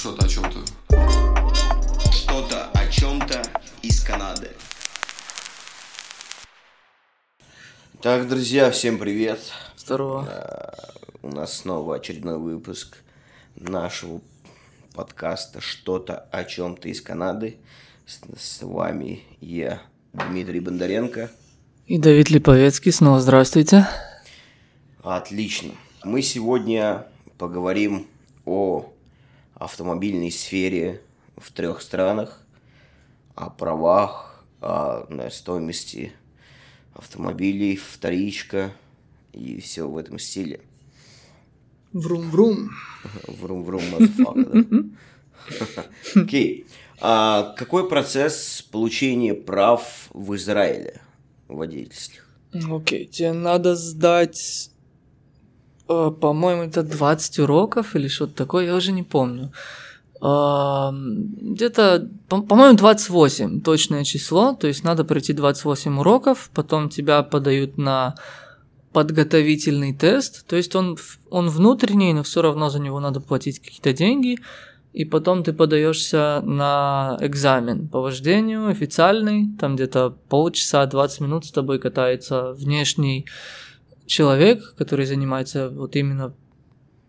что-то о чем-то. Что-то о чем-то из Канады. Так, друзья, всем привет. Здорово. Э, У нас снова очередной выпуск нашего подкаста «Что-то о чем-то из Канады». С, с вами я, Дмитрий Бондаренко. И Давид Липовецкий, снова здравствуйте. Отлично. Мы сегодня поговорим о автомобильной сфере в трех странах, о правах, о наверное, стоимости автомобилей, вторичка и все в этом стиле. Врум-врум. Врум-врум? Окей. А какой процесс получения прав в Израиле водительских? Окей, тебе надо сдать, по-моему, это 20 уроков или что-то такое, я уже не помню. Где-то, по- по-моему, 28 точное число, то есть надо пройти 28 уроков, потом тебя подают на подготовительный тест, то есть он, он внутренний, но все равно за него надо платить какие-то деньги, и потом ты подаешься на экзамен по вождению официальный, там где-то полчаса, 20 минут с тобой катается внешний человек, который занимается вот именно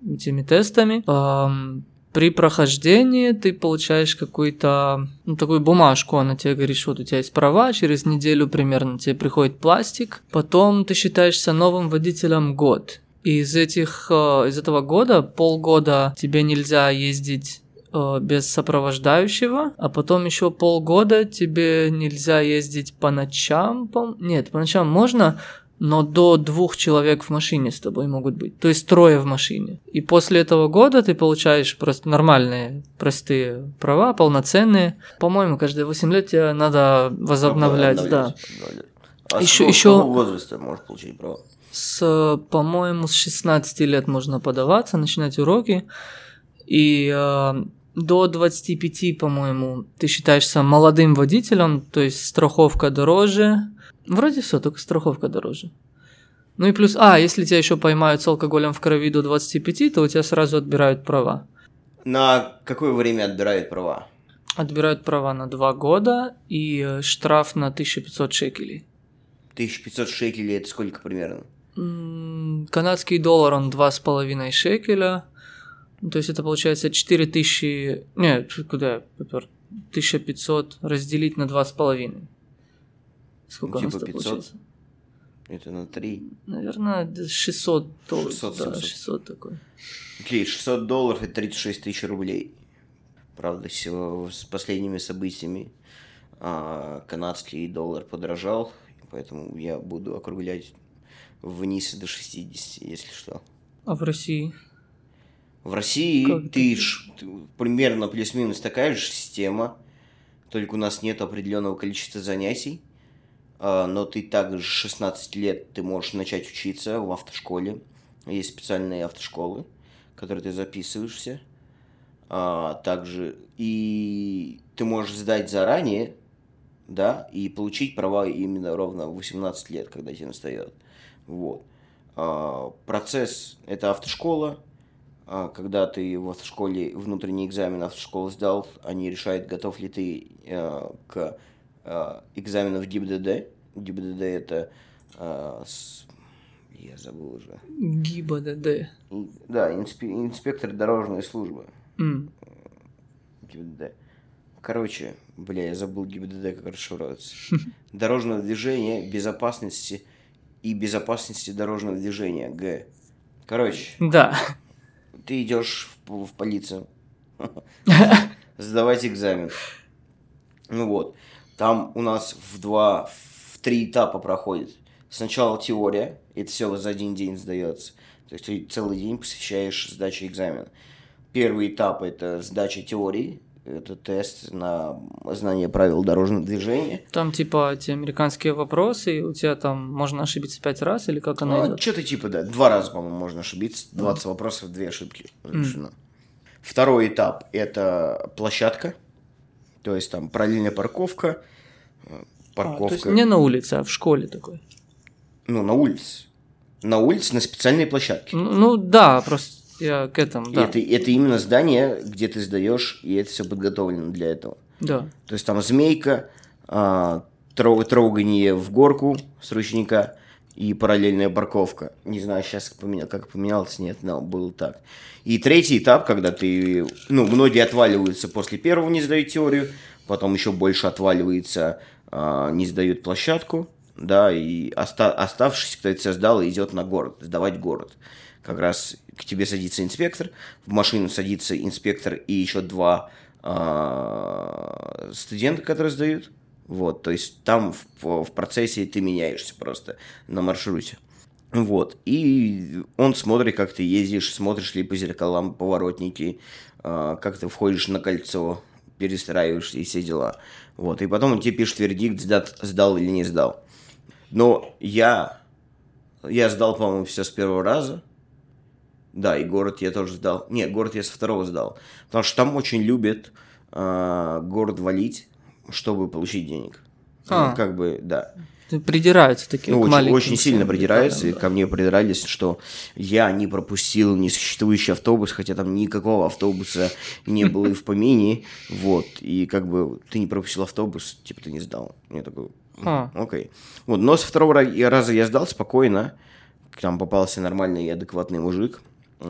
этими тестами. Ам, При прохождении ты получаешь какую-то ну, такую бумажку, она тебе говорит, что вот у тебя есть права, через неделю примерно тебе приходит пластик, потом ты считаешься новым водителем год. И из этих, э, из этого года, полгода тебе нельзя ездить э, без сопровождающего, а потом еще полгода тебе нельзя ездить по ночам. по- Нет, по ночам можно, но до двух человек в машине с тобой могут быть. То есть трое в машине. И после этого года ты получаешь просто нормальные, простые права, полноценные. По-моему, каждые 8 лет тебе надо возобновлять, да. А Ещё- с какого возраста можешь получить право? С, по-моему, с 16 лет можно подаваться, начинать уроки. И э, до 25, по-моему, ты считаешься молодым водителем, то есть страховка дороже. Вроде все, только страховка дороже. Ну и плюс, а, если тебя еще поймают с алкоголем в крови до 25, то у тебя сразу отбирают права. На какое время отбирают права? Отбирают права на 2 года и э, штраф на 1500 шекелей. 1500 шекелей это сколько примерно? Канадский доллар, он 2,5 шекеля. Ну, То есть это получается 4000... Нет, куда я попёр? 1500 разделить на 2,5. Сколько Ну, у нас типа это 500. получается? Это на 3. Наверное, где-то 600 долларов. 600, да, 700. 600 такой. Окей, 600 долларов это 36 тысяч рублей. Правда, всего с последними событиями а, канадский доллар подорожал, поэтому я буду округлять вниз до 60, если что. А в России? В России Как ты, ш- ты примерно плюс-минус такая же система, только у нас нет определенного количества занятий, но ты также 16 лет ты можешь начать учиться в автошколе. Есть специальные автошколы, которые ты записываешься. А, также и ты можешь сдать заранее, да, и получить права именно ровно в 18 лет, когда тебе настает. Вот. А, процесс – это автошкола, а, когда ты в автошколе внутренний экзамен автошколы сдал, они решают, готов ли ты э, к э, экзамену в ГИБДД. ГИБДД это... э, с- Я забыл уже. ГИБДД. Да, инспе- инспектор дорожной службы. М. ГИБДД. Короче, бля, я забыл ГИБДД, как расшифровывается. Дорожного движения, безопасности и безопасности дорожного движения, Г. Короче, Да. ты идешь в, в полицию сдавать экзамен. Ну вот, там у нас в два, в три этапа проходит. Сначала теория, это все за один день сдается. То есть ты целый день посвящаешь сдаче экзамена. Первый этап это сдача теории, это тест на знание правил дорожного движения. Там типа эти американские вопросы, и у тебя там можно ошибиться пять раз, или как оно идет? что-то типа, да, два раза, по-моему, можно ошибиться. 20 вопросов, две ошибки разрешено. Второй этап – это площадка, то есть там параллельная парковка, э, А, парковка, то есть не на улице, а в школе такой. ну, на улице. На улице, на специальной площадке. Ну, ну да, просто я к этому, И да. это, это именно здание, где ты сдаешь, и это все подготовлено для этого. Да. То есть там змейка, а, тро- трогание в горку с ручника и параллельная парковка. Не знаю, сейчас поменял, как поменялось, нет, но было так. И третий этап, когда ты, ну, многие отваливаются после первого, не сдают теорию, потом еще больше отваливается, а, не сдают площадку, да, и оста- оставшийся, кто это сдал, идет на город, сдавать город. Как раз к тебе садится инспектор, в машину садится инспектор и еще два а, студента, которые сдают. Вот, то есть там в, в процессе ты меняешься просто на маршруте. Вот, и он смотрит, как ты ездишь, смотришь ли по зеркалам поворотники, а, как ты входишь на кольцо, перестраиваешься и все дела. Вот, и потом он тебе пишет вердикт, сдал, сдал или не сдал. Но я, я сдал, по-моему, все с первого раза. Да, и город я тоже сдал. Нет, город я со второго сдал. Потому что там очень любят а, город валить, чтобы получить денег. А. Ну, как бы, да. Придираются такие Ну, очень, очень сильно придираются, и да. ко мне придирались, что я не пропустил несуществующий автобус, хотя там никакого автобуса не было и в помине, вот, и как бы ты не пропустил автобус, типа ты не сдал. Я такой, «М, А. окей. Вот, но со второго ра- раза я сдал спокойно, там попался нормальный и адекватный мужик,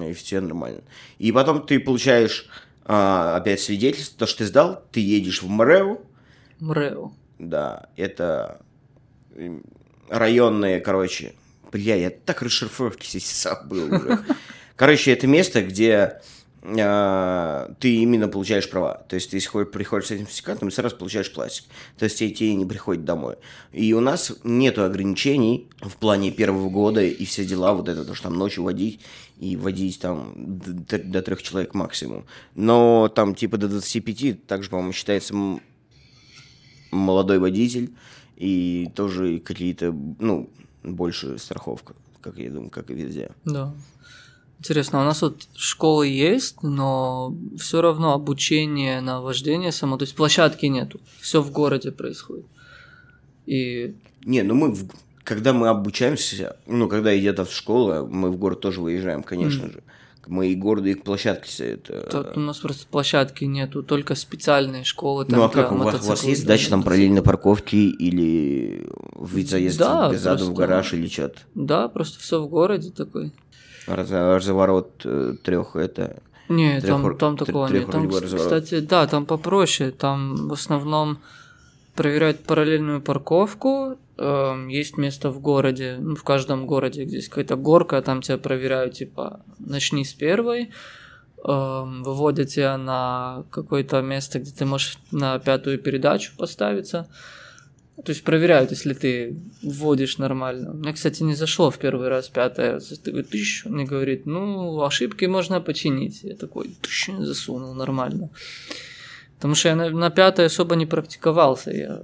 и все нормально. И потом ты получаешь а, опять свидетельство, то, что ты сдал, ты едешь в МРЭО, МРЭО. да, это районные, короче, бля, я так расшифровки здесь забыл уже. Короче, это место, где а, ты именно получаешь права. То есть, ты приходишь с этим сертификатом, ты сразу получаешь пластик. То есть, тебе не приходит домой. И у нас нету ограничений в плане первого года и все дела, вот это, то, что там ночью водить и водить там д- д- до трех человек максимум. Но там типа до 25 также, по-моему, считается молодой водитель и тоже какие-то, ну, больше страховка, как я думаю, как и везде. Да. Интересно, у нас вот школы есть, но все равно обучение на вождение само, то есть площадки нету, все в городе происходит. И Не, ну мы, в- когда мы обучаемся, ну, когда идет в школу, мы в город тоже выезжаем, конечно же. Мы и к городу, и к площадке это... тут у нас просто площадки нету, только специальные школы. Там ну, а как, у вас, у вас есть да, дача там параллельно парковки или вид заезда Да, без заду в просто- гараж или что-то? Да, просто все в городе такой. Раз, разворот трех это... Не, Трёх- там, там такого нет. Там, разворот. кстати, да, там попроще. Там в основном проверяют параллельную парковку. эм, есть место в городе, ну, в каждом городе, где есть какая-то горка, там тебя проверяют, типа, начни с первой. эм, выводят тебя на какое-то место, где ты можешь на пятую передачу поставиться. То есть проверяют, если ты вводишь нормально. Меня, кстати, не зашло в первый раз пятое. Ты говоришь, мне говорит, ну, ошибки можно починить. Я такой, тыщ, засунул нормально. Потому что я на, на пятое особо не практиковался. Я...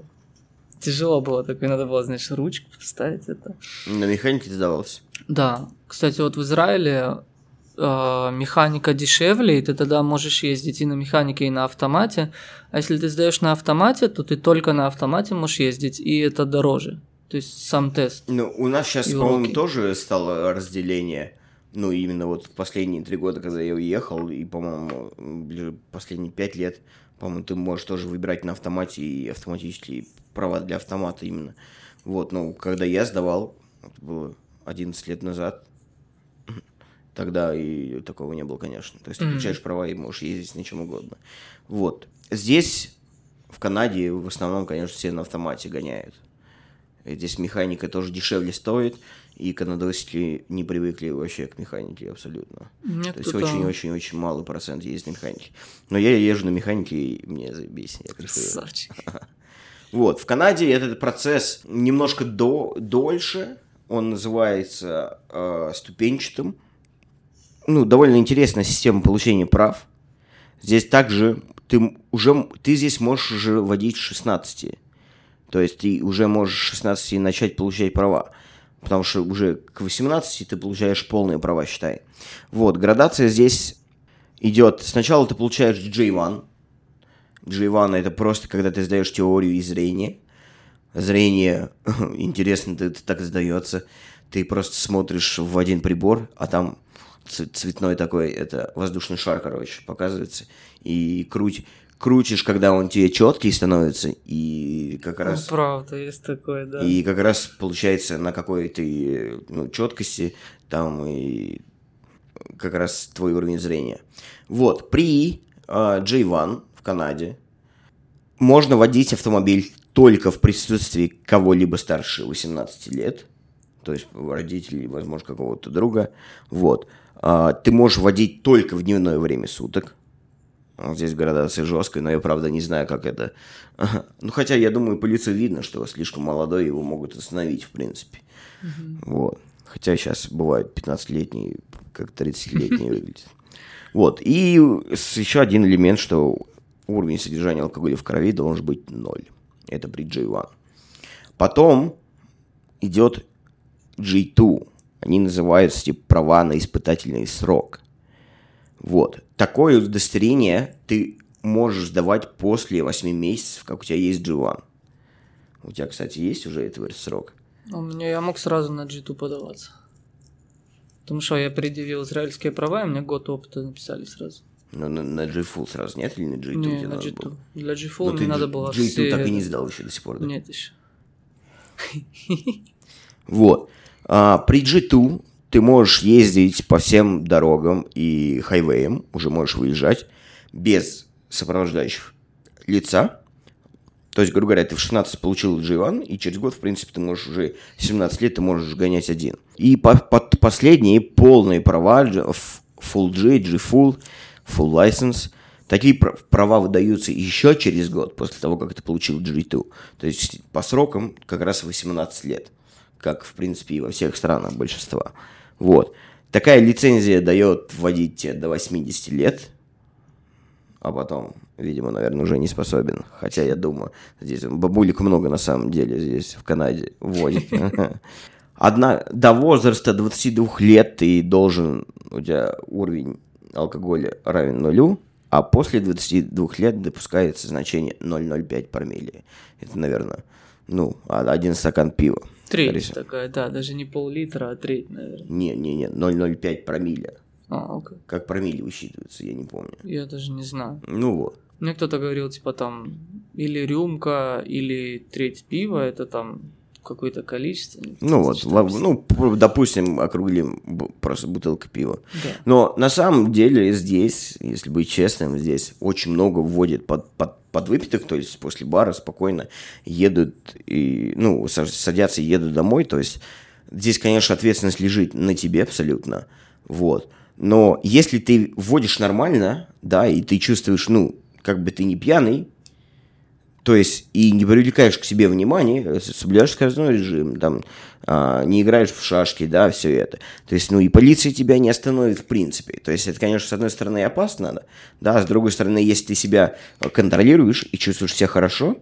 Тяжело было, такой надо было, знаешь, ручку поставить это. На механике сдавался. Да, кстати, вот в Израиле э, механика дешевле, и ты тогда можешь ездить и на механике, и на автомате. А если ты сдаешь на автомате, то ты только на автомате можешь ездить, и это дороже. То есть сам тест. Ну, у нас сейчас, по-моему, тоже стало разделение. Ну, именно вот в последние три года, когда я уехал, и, по-моему, ближе последние пять лет, по-моему, ты можешь тоже выбирать на автомате и автоматические права для автомата именно. Вот, ну, когда я сдавал, это было 11 лет назад, тогда и такого не было, конечно. То есть ты получаешь права и можешь ездить на чем угодно. Вот. Здесь, в Канаде, в основном, конечно, все на автомате гоняют. Здесь механика тоже дешевле стоит, и канадосики не привыкли вообще к механике абсолютно. Мне То есть очень-очень-очень малый процент ездит на механике. Но я езжу на механике, и мне заебись, я. Красавчик. Вот, в Канаде этот процесс немножко до, дольше, он называется э, ступенчатым. Ну, довольно интересная система получения прав. Здесь также ты уже, ты здесь можешь уже водить с 16. То есть ты уже можешь с 16 начать получать права. Потому что уже к 18 ты получаешь полные права, считай. Вот, градация здесь идет. Сначала ты получаешь J1. J1 это просто когда ты сдаешь теорию и зрение. Зрение, интересно, это так сдается. Ты просто смотришь в один прибор, а там цветной такой, это воздушный шар, короче, показывается. И круть, крутишь, когда он тебе четкий становится, и как раз... Ну, правда, есть такое, да. И как раз получается на какой ты ну, четкости там и как раз твой уровень зрения. Вот, при э, J1 в Канаде можно водить автомобиль только в присутствии кого-либо старше 18 лет, то есть родителей, возможно, какого-то друга. Вот. А, ты можешь водить только в дневное время суток. Здесь градация жесткая, но я, правда, не знаю, как это. Ну, хотя, я думаю, по лицу видно, что слишком молодой, его могут остановить, в принципе. Вот. Хотя сейчас бывают 15-летние, как 30-летние выглядят. Вот. И еще один элемент, что уровень содержания алкоголя в крови должен быть ноль. Это при G1. Потом идет G2. Они называются типа права на испытательный срок. Вот. Такое удостоверение ты можешь сдавать после 8 месяцев, как у тебя есть G1. У тебя, кстати, есть уже этот срок? У меня я мог сразу на G2 подаваться. Потому что я предъявил израильские права, и мне год опыта написали сразу. Ну, на, на G-Full сразу нет или на G2? Не, на надо G2. было? Для G2 Но мне надо было G2 все... так и не сдал еще до сих пор, да? Нет еще. Вот. А, при G2 ты можешь ездить по всем дорогам и хайвеям, уже можешь выезжать, без сопровождающих лица. То есть, грубо говоря, ты в 16 получил G1, и через год, в принципе, ты можешь уже 17 лет, ты можешь гонять один. И по, под последние полные права, G- Full G, G Full, Full License, такие пр- права выдаются еще через год после того, как ты получил G2. То есть, по срокам как раз 18 лет, как, в принципе, и во всех странах большинства. Вот. Такая лицензия дает водить до 80 лет, а потом, видимо, наверное, уже не способен. Хотя я думаю, здесь бабулек много на самом деле здесь, в Канаде, водит. Одна, до возраста 22 лет ты должен, у тебя уровень алкоголя равен нулю, а после 22 лет допускается значение 0,05 промилле. Это, наверное, ну, а- один стакан пива. Треть всего. такая, да, даже не пол-литра, а треть, наверное. Не-не-не, 0,05 промилле. А, окей. Как промилле высчитывается, я не помню. Я даже не знаю. Ну вот. Мне кто-то говорил, типа, там, или рюмка, или треть пива, это там какое-то количество. Ну вот, ла- там ну, допустим, округлим просто бутылка пива. Да. Но на самом деле здесь, если быть честным, здесь очень много вводит под, под, подвыпитых, то есть после бара спокойно едут и, ну, са- садятся и едут домой, то есть здесь, конечно, ответственность лежит на тебе абсолютно, вот. Но если ты вводишь нормально, да, и ты чувствуешь, ну, как бы ты не пьяный, то есть и не привлекаешь к себе внимания, э, соблюдаешь скоростной режим, там, а, не играешь в шашки, да, все это. То есть, ну и полиция тебя не остановит в принципе. То есть это, конечно, с одной стороны опасно, да, да, с другой стороны, если ты себя контролируешь и чувствуешь себя хорошо,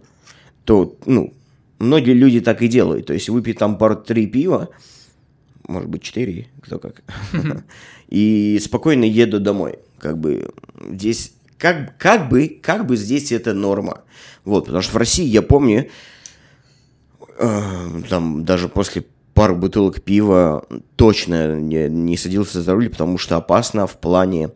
то, ну, многие люди так и делают. То есть выпить там пару-три пива, может быть, четыре, кто как, и спокойно еду домой. Как бы здесь, как, как бы, как бы здесь это норма. Вот, потому что в России, я помню, э, там даже после пары бутылок пива точно не, не садился за руль, потому что опасно в плане,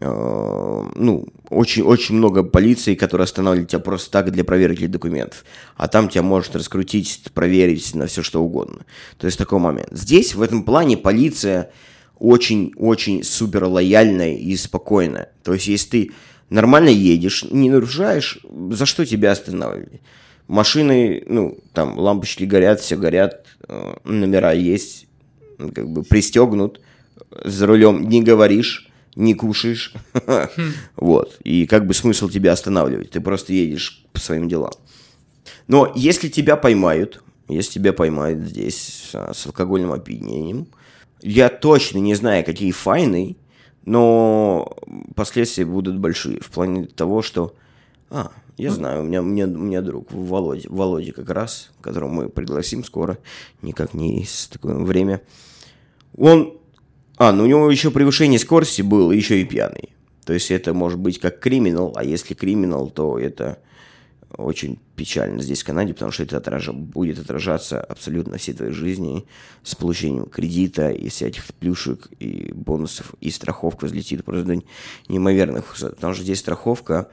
э, ну, очень, очень много полиции, которые останавливают тебя просто так для проверки документов. А там тебя может раскрутить, проверить на все что угодно. То есть такой момент. Здесь в этом плане полиция очень-очень супер лояльная и спокойная. То есть если ты нормально едешь, не нарушаешь, за что тебя останавливать? Машины, ну, там лампочки горят, все горят, э, номера есть, как бы пристегнут, за рулем не говоришь, не кушаешь, вот, и как бы смысл тебя останавливать, ты просто едешь по своим делам. Но если тебя поймают, если тебя поймают здесь с алкогольным опьянением, я точно не знаю, какие файны, но последствия будут большие в плане того, что... А, я знаю, у меня, у меня, у меня друг Володя, Володя как раз, которого мы пригласим скоро, никак не из такое время. Он... А, ну у него еще превышение скорости было, еще и пьяный. То есть это может быть как криминал, а если криминал, то это очень печально здесь, в Канаде, потому что это отраж... будет отражаться абсолютно всей твоей жизни с получением кредита и всяких плюшек и бонусов, и страховка взлетит просто до неимоверных. Потому что здесь страховка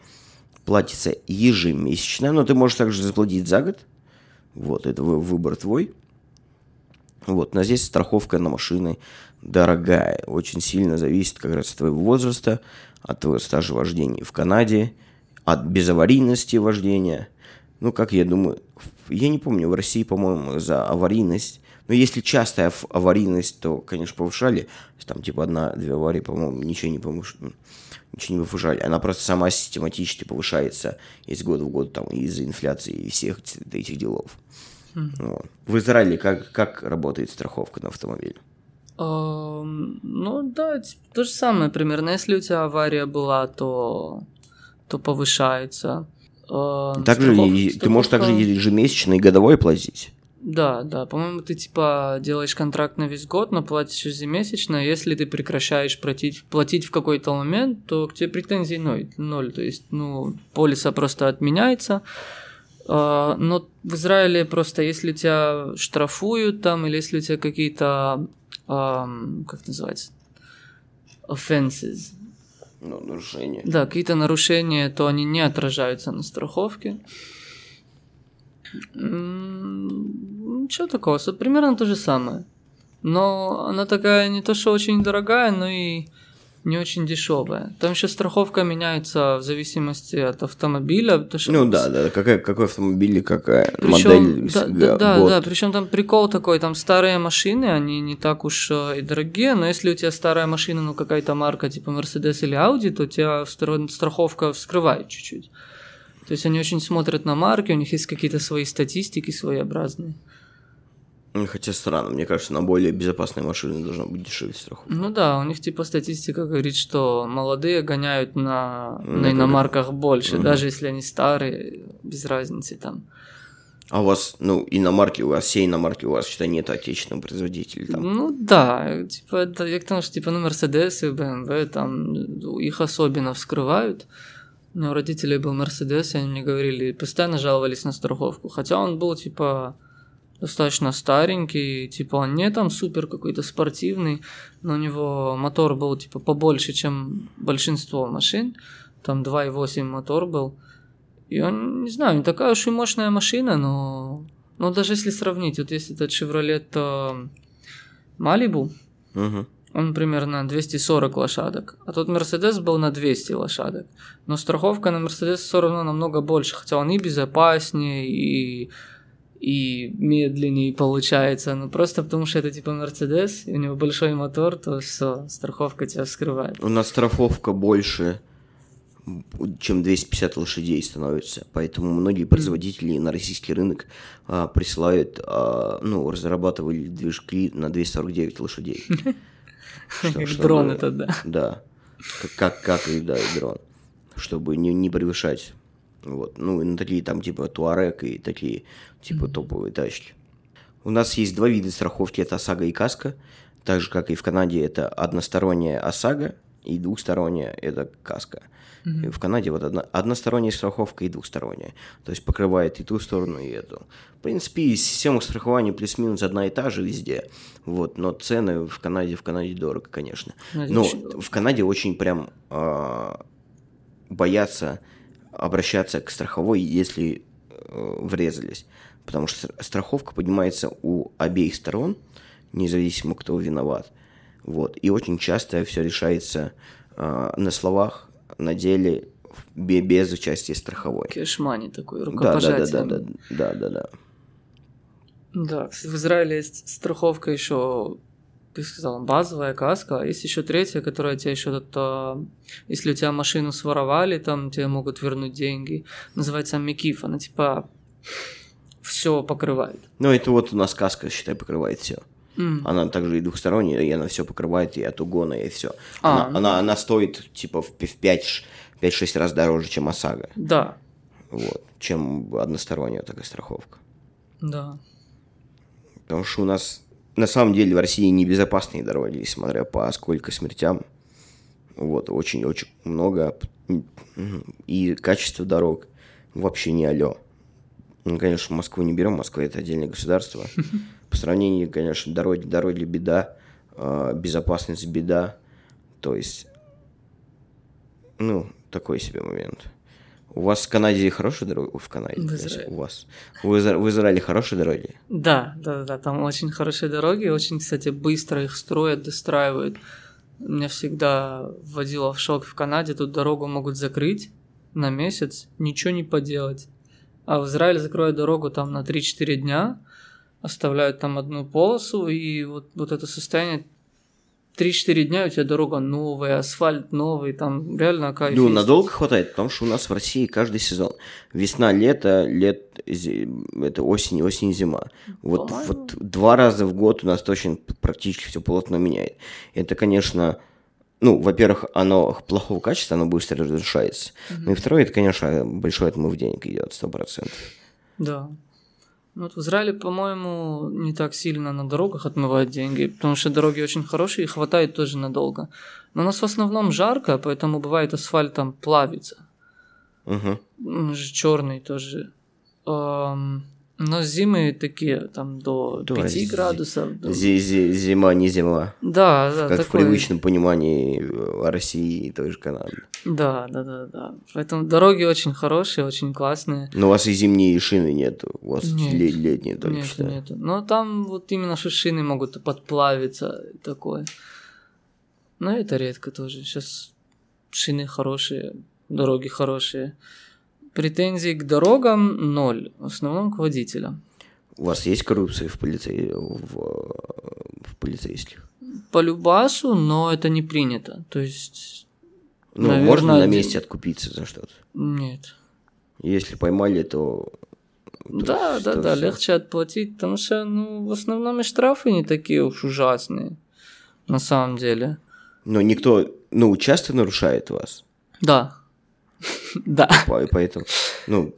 платится ежемесячно, но ты можешь также заплатить за год. Вот, это выбор твой. Вот, но здесь страховка на машины дорогая, очень сильно зависит как раз от твоего возраста, от твоего стажа вождения в Канаде – от безаварийности вождения. Ну, как я думаю, я не помню, в России, по-моему, за аварийность. Но если частая аварийность, то, конечно, повышали. Там типа одна-две аварии, по-моему, ничего не повышали. Ничего не повышали. Она просто сама систематически повышается из года в год там, из-за инфляции и всех этих делов. Mm. Вот. В Израиле как, как работает страховка на автомобиль? Uh, ну да, то же самое примерно. Если у тебя авария была, то то повышается. Э, также страхов, и, страховка... ты можешь также ежемесячно и годовой платить. Да, да. По-моему, ты типа делаешь контракт на весь год, но платишь ежемесячно. Если ты прекращаешь платить, платить в какой-то момент, то к тебе претензий ноль. ноль. То есть, ну, полиса просто отменяется. Uh, но в Израиле просто, если тебя штрафуют там, или если у тебя какие-то, как называется, offenses, ну, нарушения. Да, какие-то нарушения, то они не отражаются на страховке. Ничего такого, примерно то же самое. Но она такая не то, что очень дорогая, но и не очень дешевая. Там еще страховка меняется в зависимости от автомобиля. Что ну да, да, какая, какой автомобиль и какая причем, модель. Да, да, да, да, причем там прикол такой, там старые машины, они не так уж э, и дорогие, но если у тебя старая машина, ну какая-то марка типа Mercedes или Audi, то у тебя страховка вскрывает чуть-чуть. То есть они очень смотрят на марки, у них есть какие-то свои статистики своеобразные. Хотя странно, мне кажется, на более безопасной машине должна быть дешевле страховка. Ну да, у них типа статистика говорит, что молодые гоняют на, ну, на иномарках больше, угу. даже если они старые, без разницы там. А у вас, ну, иномарки, у вас все иномарки, у вас, считай, нет отечественного производителя там? Ну да, типа, это, я к тому, что, типа, ну, Мерседес и БМВ, там, их особенно вскрывают. У меня у родителей был Мерседес, и они мне говорили, постоянно жаловались на страховку, хотя он был, типа, достаточно старенький, типа он не там супер какой-то спортивный, но у него мотор был типа побольше, чем большинство машин, там 2.8 мотор был, и он, не знаю, не такая уж и мощная машина, но, но даже если сравнить, вот если этот Chevrolet э, Malibu, uh-huh. он примерно 240 лошадок, а тот Mercedes был на 200 лошадок, но страховка на Mercedes все равно намного больше, хотя он и безопаснее, и и медленнее получается, ну просто потому что это типа Мерседес, и у него большой мотор, то все, страховка тебя вскрывает. У нас страховка больше, чем 250 лошадей становится, поэтому многие производители на российский рынок а, присылают, а, ну, разрабатывали движки на 249 лошадей. Дрон это, да. Да, как, как и, да, и дрон, чтобы не, не превышать вот. Ну, и на такие там типа Туарек и такие типа mm-hmm. топовые тачки. У нас есть два вида страховки, это ОСАГО и КАСКО. Так же, как и в Канаде, это односторонняя ОСАГО и двухсторонняя это КАСКО. Mm-hmm. В Канаде вот одна, односторонняя страховка и двухсторонняя. То есть покрывает и ту сторону, и эту. В принципе, система страхования плюс-минус одна и та же везде. Вот, но цены в Канаде, в Канаде дорого, конечно. Но в Канаде очень прям э, боятся обращаться к страховой, если э, врезались. Потому что страховка поднимается у обеих сторон, независимо кто виноват. Вот. И очень часто все решается э, на словах, на деле, без участия страховой. Кэшмани такой, рукопожатие. Да, да, да, да, да, да, да. Да, в Израиле есть страховка еще ты сказал, базовая каска, а есть еще третья, которая тебе еще это, если у тебя машину своровали, там тебе могут вернуть деньги, называется Микиф, она типа все покрывает. Ну, это вот у нас каска, считай, покрывает все. Mm. Она также и двухсторонняя, и она все покрывает, и от угона, и все. А, она, ну... она, она стоит типа в 5-6 раз дороже, чем ОСАГО. Да. Вот, чем односторонняя такая страховка. Да. Потому что у нас на самом деле в России небезопасные дороги, смотря по сколько смертям. Вот, очень-очень много. И качество дорог вообще не алё. Ну, конечно, Москву не берем, Москва это отдельное государство. По сравнению, конечно, дороги, дороги беда, э, безопасность беда. То есть, ну, такой себе момент. У вас в Канаде хорошие дороги? В Канаде? В Израиле. У вас. В, Изра- в Израиле хорошие дороги? Да, да, да, там очень хорошие дороги, очень, кстати, быстро их строят, достраивают. Меня всегда вводило в шок в Канаде, тут дорогу могут закрыть на месяц, ничего не поделать. А в Израиле закроют дорогу там на 3-4 дня, оставляют там одну полосу, и вот, вот это состояние 3-4 дня у тебя дорога новая, асфальт новый, там реально кайф. Ну, есть. надолго хватает, потому что у нас в России каждый сезон. Весна, лето, лет, это осень, осень, зима. Вот, По-моему. вот два раза в год у нас точно практически все плотно меняет. Это, конечно, ну, во-первых, оно плохого качества, оно быстро разрушается. Ну и второе, это, конечно, большой отмыв денег идет, сто процентов. Да. Ну, Вот в Израиле, по-моему, не так сильно на дорогах отмывают деньги, потому что дороги очень хорошие и хватает тоже надолго. Но у нас в основном жарко, поэтому бывает асфальт там плавится. Угу. Черный тоже. Но зимы такие, там до Да, 5 зи- градусов. до- Зима, не зима. Да, да, Как в такой- привычном понимании э, России и той же Канады. Да, да, да, да. Поэтому дороги очень хорошие, очень классные. Но у вас и зимние шины нет, у вас Нет. ле- летние только Нет, считаю. нету. Но там вот именно что шины могут подплавиться такое. Но это редко тоже. Сейчас шины хорошие, дороги хорошие. Претензий к дорогам ноль. В основном к водителям. У вас есть коррупция в, полицей... в, в полицейских? По любасу, но это не принято. То есть, Ну, Наверно, можно на месте откупиться за что-то. нет. Если поймали, то... то да, да, да, всё. легче отплатить, потому что, ну, в основном и штрафы не такие уж ужасные. На самом деле. Но никто, ну, часто нарушает вас. Да. Да. По- Поэтому, ну,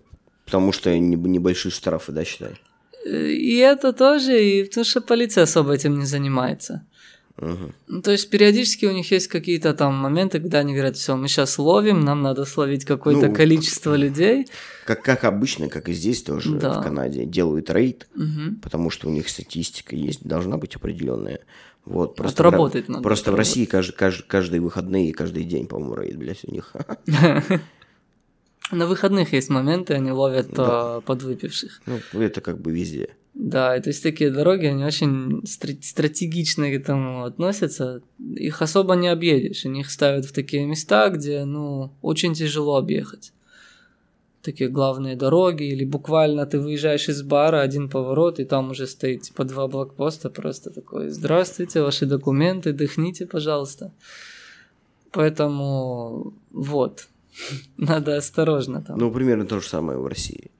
потому что не- небольшие штрафы, да, считай. И это тоже, и потому что полиция особо этим не занимается. Ну, то есть периодически у них есть какие-то там моменты, когда они говорят, все, мы сейчас ловим, нам надо словить какое-то Ну, количество людей. Как, как обычно, как и здесь тоже Да. в Канаде, делают рейд, Мгм. потому что у них статистика есть, должна быть определенная. Вот, просто в Ро- Отработать надо, Просто в. России каждый, каждый, каждые выходные и каждый день, по-моему, рейд, блядь, у них. На выходных есть моменты, они ловят а, подвыпивших. Ну, это как бы везде. Да, и то есть такие дороги, они очень стра- стратегично к этому относятся. Их особо не объедешь, они их ставят в такие места, где, ну, очень тяжело объехать. Такие главные дороги, или буквально ты выезжаешь из бара, один поворот, и там уже стоит типа два блокпоста, просто такой, здравствуйте, ваши документы, дыхните, пожалуйста. Поэтому вот, надо осторожно там. Ну, примерно то же самое в России.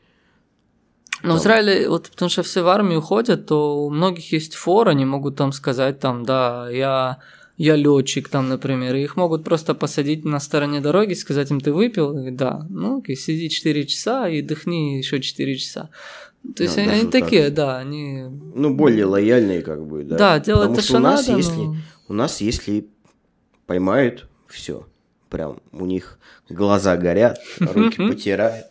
Но в Израиле, вот потому что все в армию ходят, то у многих есть фор, они могут там сказать, там, да, я, я летчик, там, например, и их могут просто посадить на стороне дороги, сказать им, ты выпил? И да, ну, окей, сиди 4 часа и дыхни еще 4 часа. То есть Да, они, они так. такие, да, они... Ну, более лояльные, как бы, да. Да, делают Потому то, что что у нас, надо, если, но- у нас, если поймают, все. Прям у них глаза горят, руки потирают.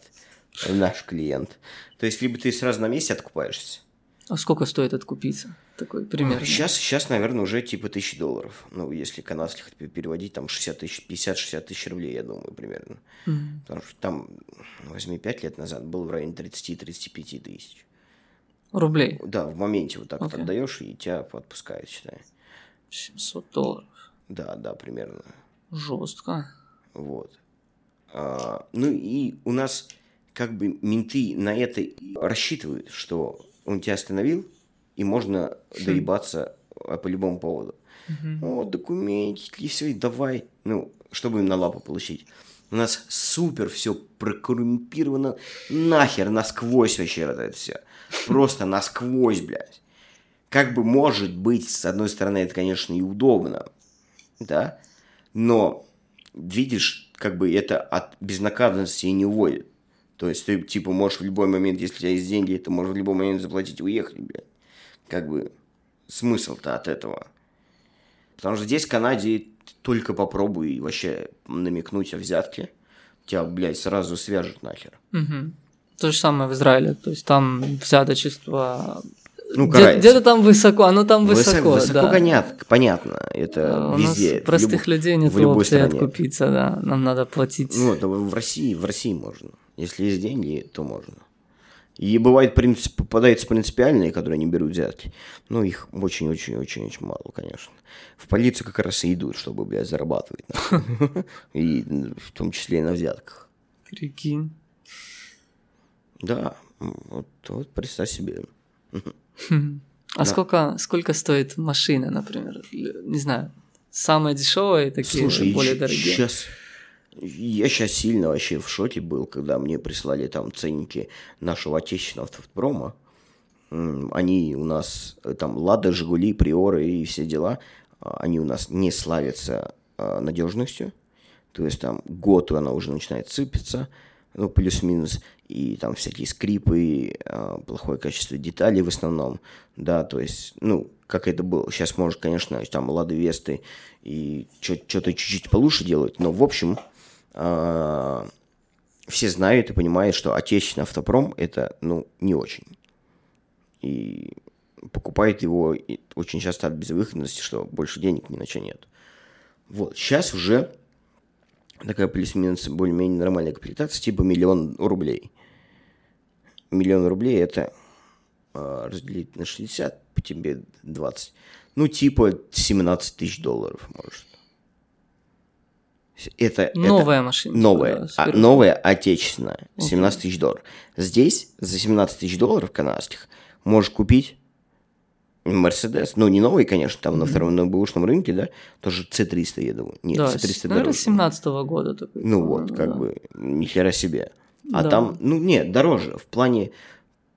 Наш клиент. То есть, либо ты сразу на месте откупаешься. А сколько стоит откупиться? Такой пример. Сейчас, сейчас, наверное, уже типа тысячи долларов. Ну, если канадских переводить, там 60 тысяч, 50-60 тысяч рублей, я думаю, примерно. Потому что там, ну, возьми, 5 лет назад был в районе 30-35 тысяч. Рублей. Да, в моменте вот так вот Окей. отдаешь, и тебя отпускают, считай. 700 долларов. Да, да, примерно. Жестко. Вот. А, ну и у нас как бы менты на это рассчитывают, что он тебя остановил, и можно доебаться а, по любому поводу. О, документики, все, и давай. Ну, чтобы им на лапу получить. У нас супер все прокоррумпировано нахер насквозь вообще вот это все. Просто насквозь, блядь. Как бы может быть, с одной стороны, это, конечно, и удобно, да, но видишь, как бы это от безнаказанности и не уводит. То есть ты, типа, можешь в любой момент, если у тебя есть деньги, ты можешь в любой момент заплатить и уехать, блядь. Как бы смысл-то от этого. Потому что здесь, в Канаде, только попробуй вообще намекнуть о взятке. тебя, блядь, сразу свяжут нахер. Мгм. То же самое в Израиле. То есть там взяточество... Ну, Где-. Где-то там высоко, оно там Высоко, высоко, высоко да. понятно, понятно. Это А, У везде. нас простых любом- людей нет в любой опции стране. откупиться, да. Нам надо платить. Ну, это в России, в России можно. Если есть деньги, то можно. И бывает, принцип, попадаются принципиальные, которые не берут взятки. Ну, их очень-очень-очень-очень мало, конечно. В полицию как раз и идут, чтобы, блядь, зарабатывать. И в том числе и на взятках. Прикинь. Да, вот, вот представь себе. А сколько, сколько стоит машина, например? Не знаю. Самые дешевые такие, Слушай, более дорогие. щас- я сейчас сильно вообще в шоке был, когда мне прислали там ценники нашего отечественного автопрома. Они у нас, э, там, Лада, Жигули, Приоры и все дела, а, они у нас не славятся надежностью. То есть там год она уже начинает сыпаться, ну, плюс-минус, и там всякие скрипы, а, плохое качество деталей в основном, да, то есть, ну, как это было. Сейчас, может, конечно, там Лады Весты и что-то чуть-чуть получше делают, но, в общем, а, все знают и понимают, что отечественный автопром – это, ну, не очень. И покупают его очень часто от безвыходности, что больше денег ни на что нет. Вот, сейчас уже такая плюс-минус более-менее нормальная комплектация, типа миллион рублей. Миллион рублей это а, разделить на 60, по тебе 20. Ну, типа 17 тысяч долларов, может. Это, это Новая машина. новая, да, а, новая отечественная, 17 тысяч долларов. Здесь за 17 тысяч долларов канадских можешь купить Мерседес, ну не новый, конечно, там на втором на бэушном рынке, да, тоже C300, я думаю. Нет, Да, C300 с- наверное, дороже. 17 года такой. Ну вот, как да. бы, ни хера себе. А Да. там, ну нет, дороже. В плане,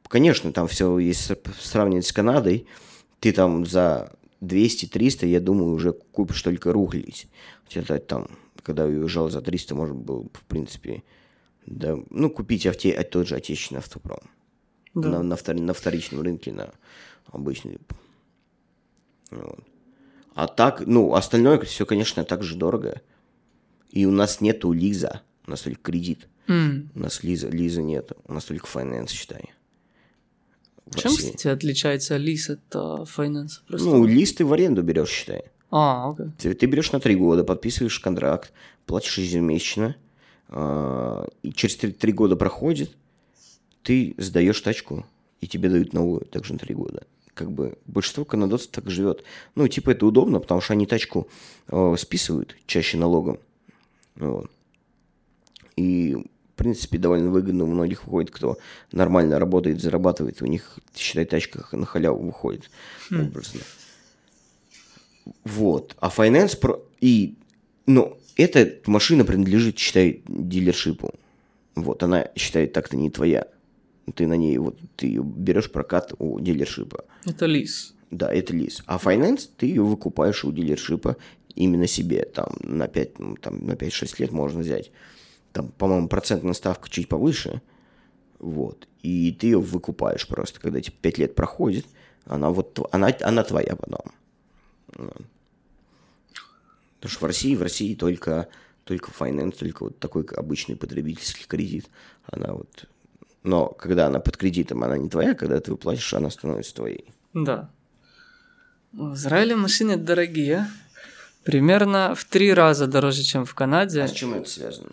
конечно, там все, если сравнивать с Канадой, ты там за 200-300, я думаю, уже купишь только рухлить. Это там, когда я уезжал за 300, можно было, в принципе, да, ну, купить авте, а тот же отечественный автопром. Да. На, на, втор- на вторичном рынке, на обычный. Вот. А так, ну, остальное все, конечно, так же дорого. И у нас нету Лиза, у нас только кредит. М. У нас Лиза, Лиза нет, у нас только финанс, считай. В Чем, России. кстати, отличается лис от а, финанса? Просто... Ну, лист ты в аренду берешь, считай. А, окей. Ты, ты берешь на три года, подписываешь контракт, платишь ежемесячно, а, и через три, три года проходит, ты сдаешь тачку, и тебе дают новую также на три года. Как бы большинство канадцев так живет. Ну, типа это удобно, потому что они тачку э, списывают чаще налогом. Вот. И, в принципе, довольно выгодно у многих выходит, кто нормально работает, зарабатывает, у них, считай, тачка на халяву выходит образно. Вот. А Finance Pro... И, ну, эта машина принадлежит, считай, дилершипу. Вот, она, считай, так-то не твоя. Ты на ней, вот, ты ее берешь прокат у дилершипа. Это лис. Да, это лиз. А Finance ты ее выкупаешь у дилершипа именно себе. Там на 5, ну, там, на 5-6 лет можно взять. Там, по-моему, процентная ставка чуть повыше. Вот. И ты ее выкупаешь просто. Когда типа 5 лет проходит, она вот она, она твоя потом. Потому что в России, в России только, только finance, только вот такой обычный потребительский кредит. Она вот... Но когда она под кредитом, она не твоя, когда ты выплатишь, она становится твоей. Да. В Израиле машины дорогие. Примерно в три раза дороже, чем в Канаде. А с чем это связано?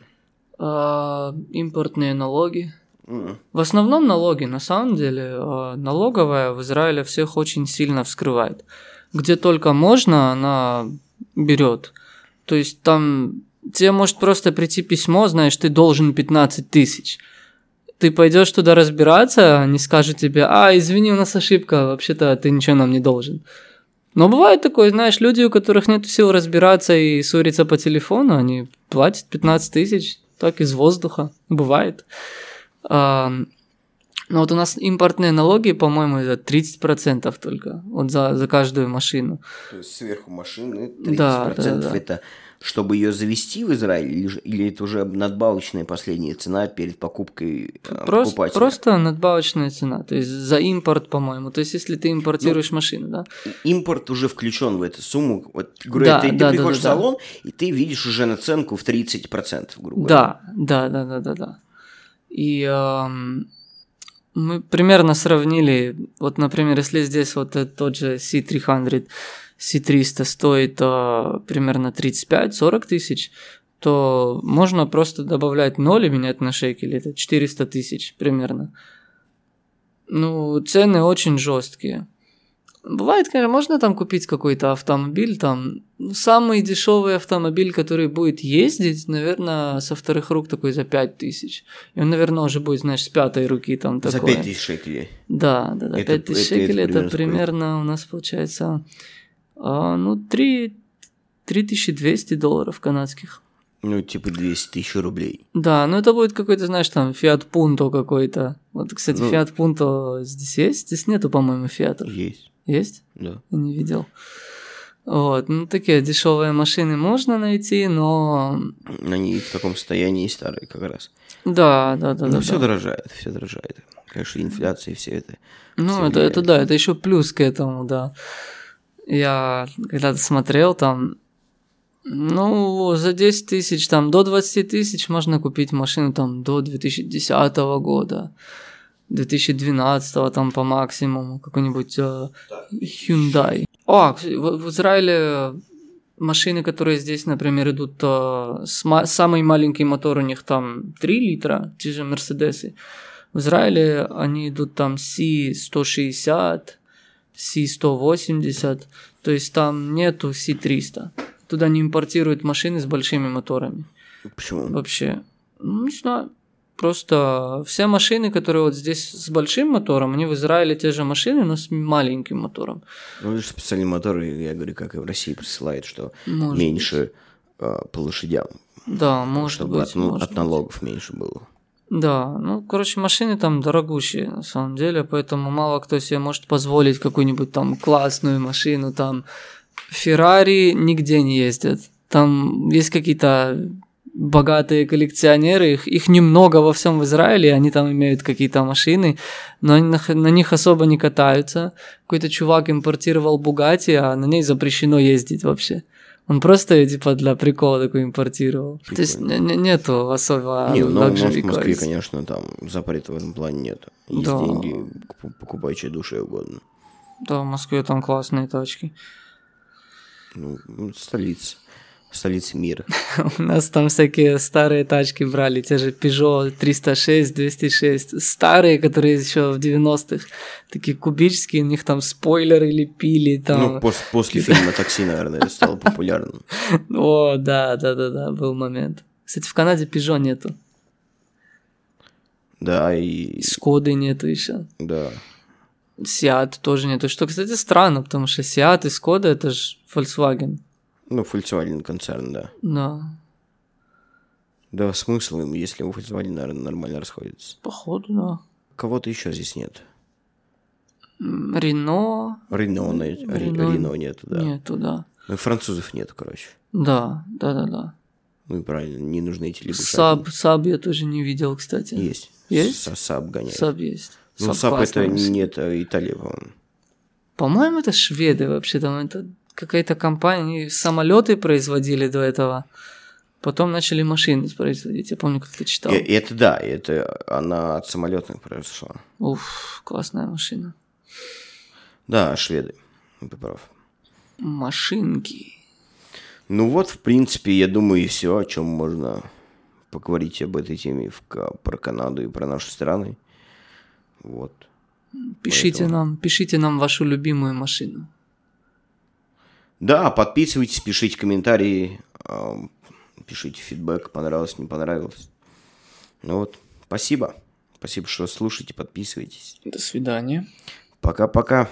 А, импортные налоги. М. В основном налоги, на самом деле, а, налоговая в Израиле всех очень сильно вскрывает. Где только можно, она берет. То есть там тебе может просто прийти письмо, знаешь, ты должен 15 тысяч. Ты пойдешь туда разбираться, они скажут тебе, а, извини, у нас ошибка, вообще-то ты ничего нам не должен. Но бывает такое, знаешь, люди, у которых нет сил разбираться и ссориться по телефону, они платят 15 тысяч, так из воздуха. Бывает. А, но вот у нас импортные налоги, по-моему, это 30% только. Вот за, за каждую машину. То есть сверху машины 30% Да, да, да. это чтобы ее завести в Израиль, или, или это уже надбавочная последняя цена перед покупкой э, Просто, покупателя? просто надбавочная цена, то есть за импорт, по-моему. То есть если ты Ну, импортируешь машину, да? Импорт уже включен в эту сумму. Вот, говорю, Да, ты, ты да, да, приходишь да, в салон, и ты видишь уже наценку в 30%, грубо говоря. Да, да, да, да, да, да. И эм, мы примерно сравнили, вот, например, если здесь вот тот же C300, C300 стоит э, примерно 35-40 тысяч, то можно просто добавлять 0 и менять на шекели, это 400 тысяч примерно. Ну, цены очень жесткие. Бывает, конечно, можно там купить какой-то автомобиль, там ну, самый дешевый автомобиль, который будет ездить, наверное, со вторых рук такой за 5 тысяч. И он, наверное, уже будет, знаешь, с пятой руки там За такое. 5 тысяч шекелей. Да, да, да, Это- 5 тысяч это- это шекелей, это, примерно сколько? у нас получается, а, ну, 3, 3200 долларов канадских. Ну, типа 200 тысяч рублей. Да, ну это будет какой-то, знаешь, там, Fiat Punto какой-то. Вот, кстати, Ну. Fiat Punto здесь есть? Здесь нету, по-моему, Фиатов. Есть, Есть? да. Я не видел. Вот, ну такие дешевые машины можно найти, но Они в таком состоянии и старые как раз. да, да, да, Ну, да. все да. дорожает, все дорожает. Конечно, инфляция и все это. Ну, всё это, это да, это еще плюс к этому, да. Я когда-то смотрел там, ну, за 10 тысяч, там, до 20 тысяч можно купить машину там до 2010 года, 2012 там по максимуму, какой-нибудь э, Hyundai. О, в, в Израиле машины, которые здесь, например, идут, э, ма- самый маленький мотор у них там 3 литра, те же Мерседесы. В Израиле они идут там C160, C180, то есть там нету C300. Туда не импортируют машины с большими моторами. Почему? Вообще, ну, не знаю. Просто все машины, которые вот здесь с большим мотором, они в Израиле те же машины, но с маленьким мотором. Ну, это специальные моторы, я говорю, как и в России присылают, что Может меньше э, по лошадям, Да, может чтобы быть. от, ну, может от быть. налогов меньше было. Да, ну, короче, машины там дорогущие, на самом деле, поэтому мало кто себе может позволить какую-нибудь там классную машину, там Феррари нигде не ездят. Там есть какие-то богатые коллекционеры, их, их немного во всем в Израиле, они там имеют какие-то машины, но они на, на них особо не катаются. Какой-то чувак импортировал Бугати, а на ней запрещено ездить вообще. Он просто ее типа для прикола такой импортировал. То есть Прикольно. не- нету особо Не, ну, в Москве, конечно, там запрета в этом плане нет. Есть Да. деньги, куп- покупай, что душе угодно. Да, в Москве там классные тачки. Ну, столица. Столица мира. У нас там всякие старые тачки брали, те же Peugeot 306, 206. Старые, которые еще в 90-х. Такие кубические, у них там спойлеры лепили. Там. Ну, пос- после фильма «Такси», наверное, это стало популярным. О, да, да, да, да, был момент. Кстати, в Канаде Peugeot нету. Да, и... Скоды нету еще. Да. Seat тоже нету. Что, кстати, странно, потому что Seat и Skoda это же Volkswagen. Ну, Volkswagen концерн, да. Да, Да, смысл им, если у Volkswagen, наверное, нормально расходится. походу, да. Кого-то еще здесь нет. Рено. Рено, Рено Рено нету, да. Нету, да. Ну, французов нету, короче. Да, да, да, да. Ну и правильно, не нужны эти лягушатники. Саб, Саб я тоже не видел, кстати. Есть. Есть? Саб гоняет. Саб есть. Ну, Саб Саб это не это Италия, по-моему. По-моему, это шведы вообще там. Это какая-то компания. Самолеты производили до этого. Потом начали машины производить. Я помню, как ты читал. И, это да, это она от самолетных произошла. Уф, классная машина. Да, шведы. Ты прав. Машинки. Ну вот, в принципе, я думаю, и все, о чем можно поговорить об этой теме в, про Канаду и про наши страны. Вот. Пишите Поэтому- нам, пишите нам вашу любимую машину. Да, подписывайтесь, пишите комментарии, ам, пишите фидбэк, понравилось, не понравилось. Ну вот, спасибо. Спасибо, что слушаете, подписывайтесь. До свидания. Пока-пока.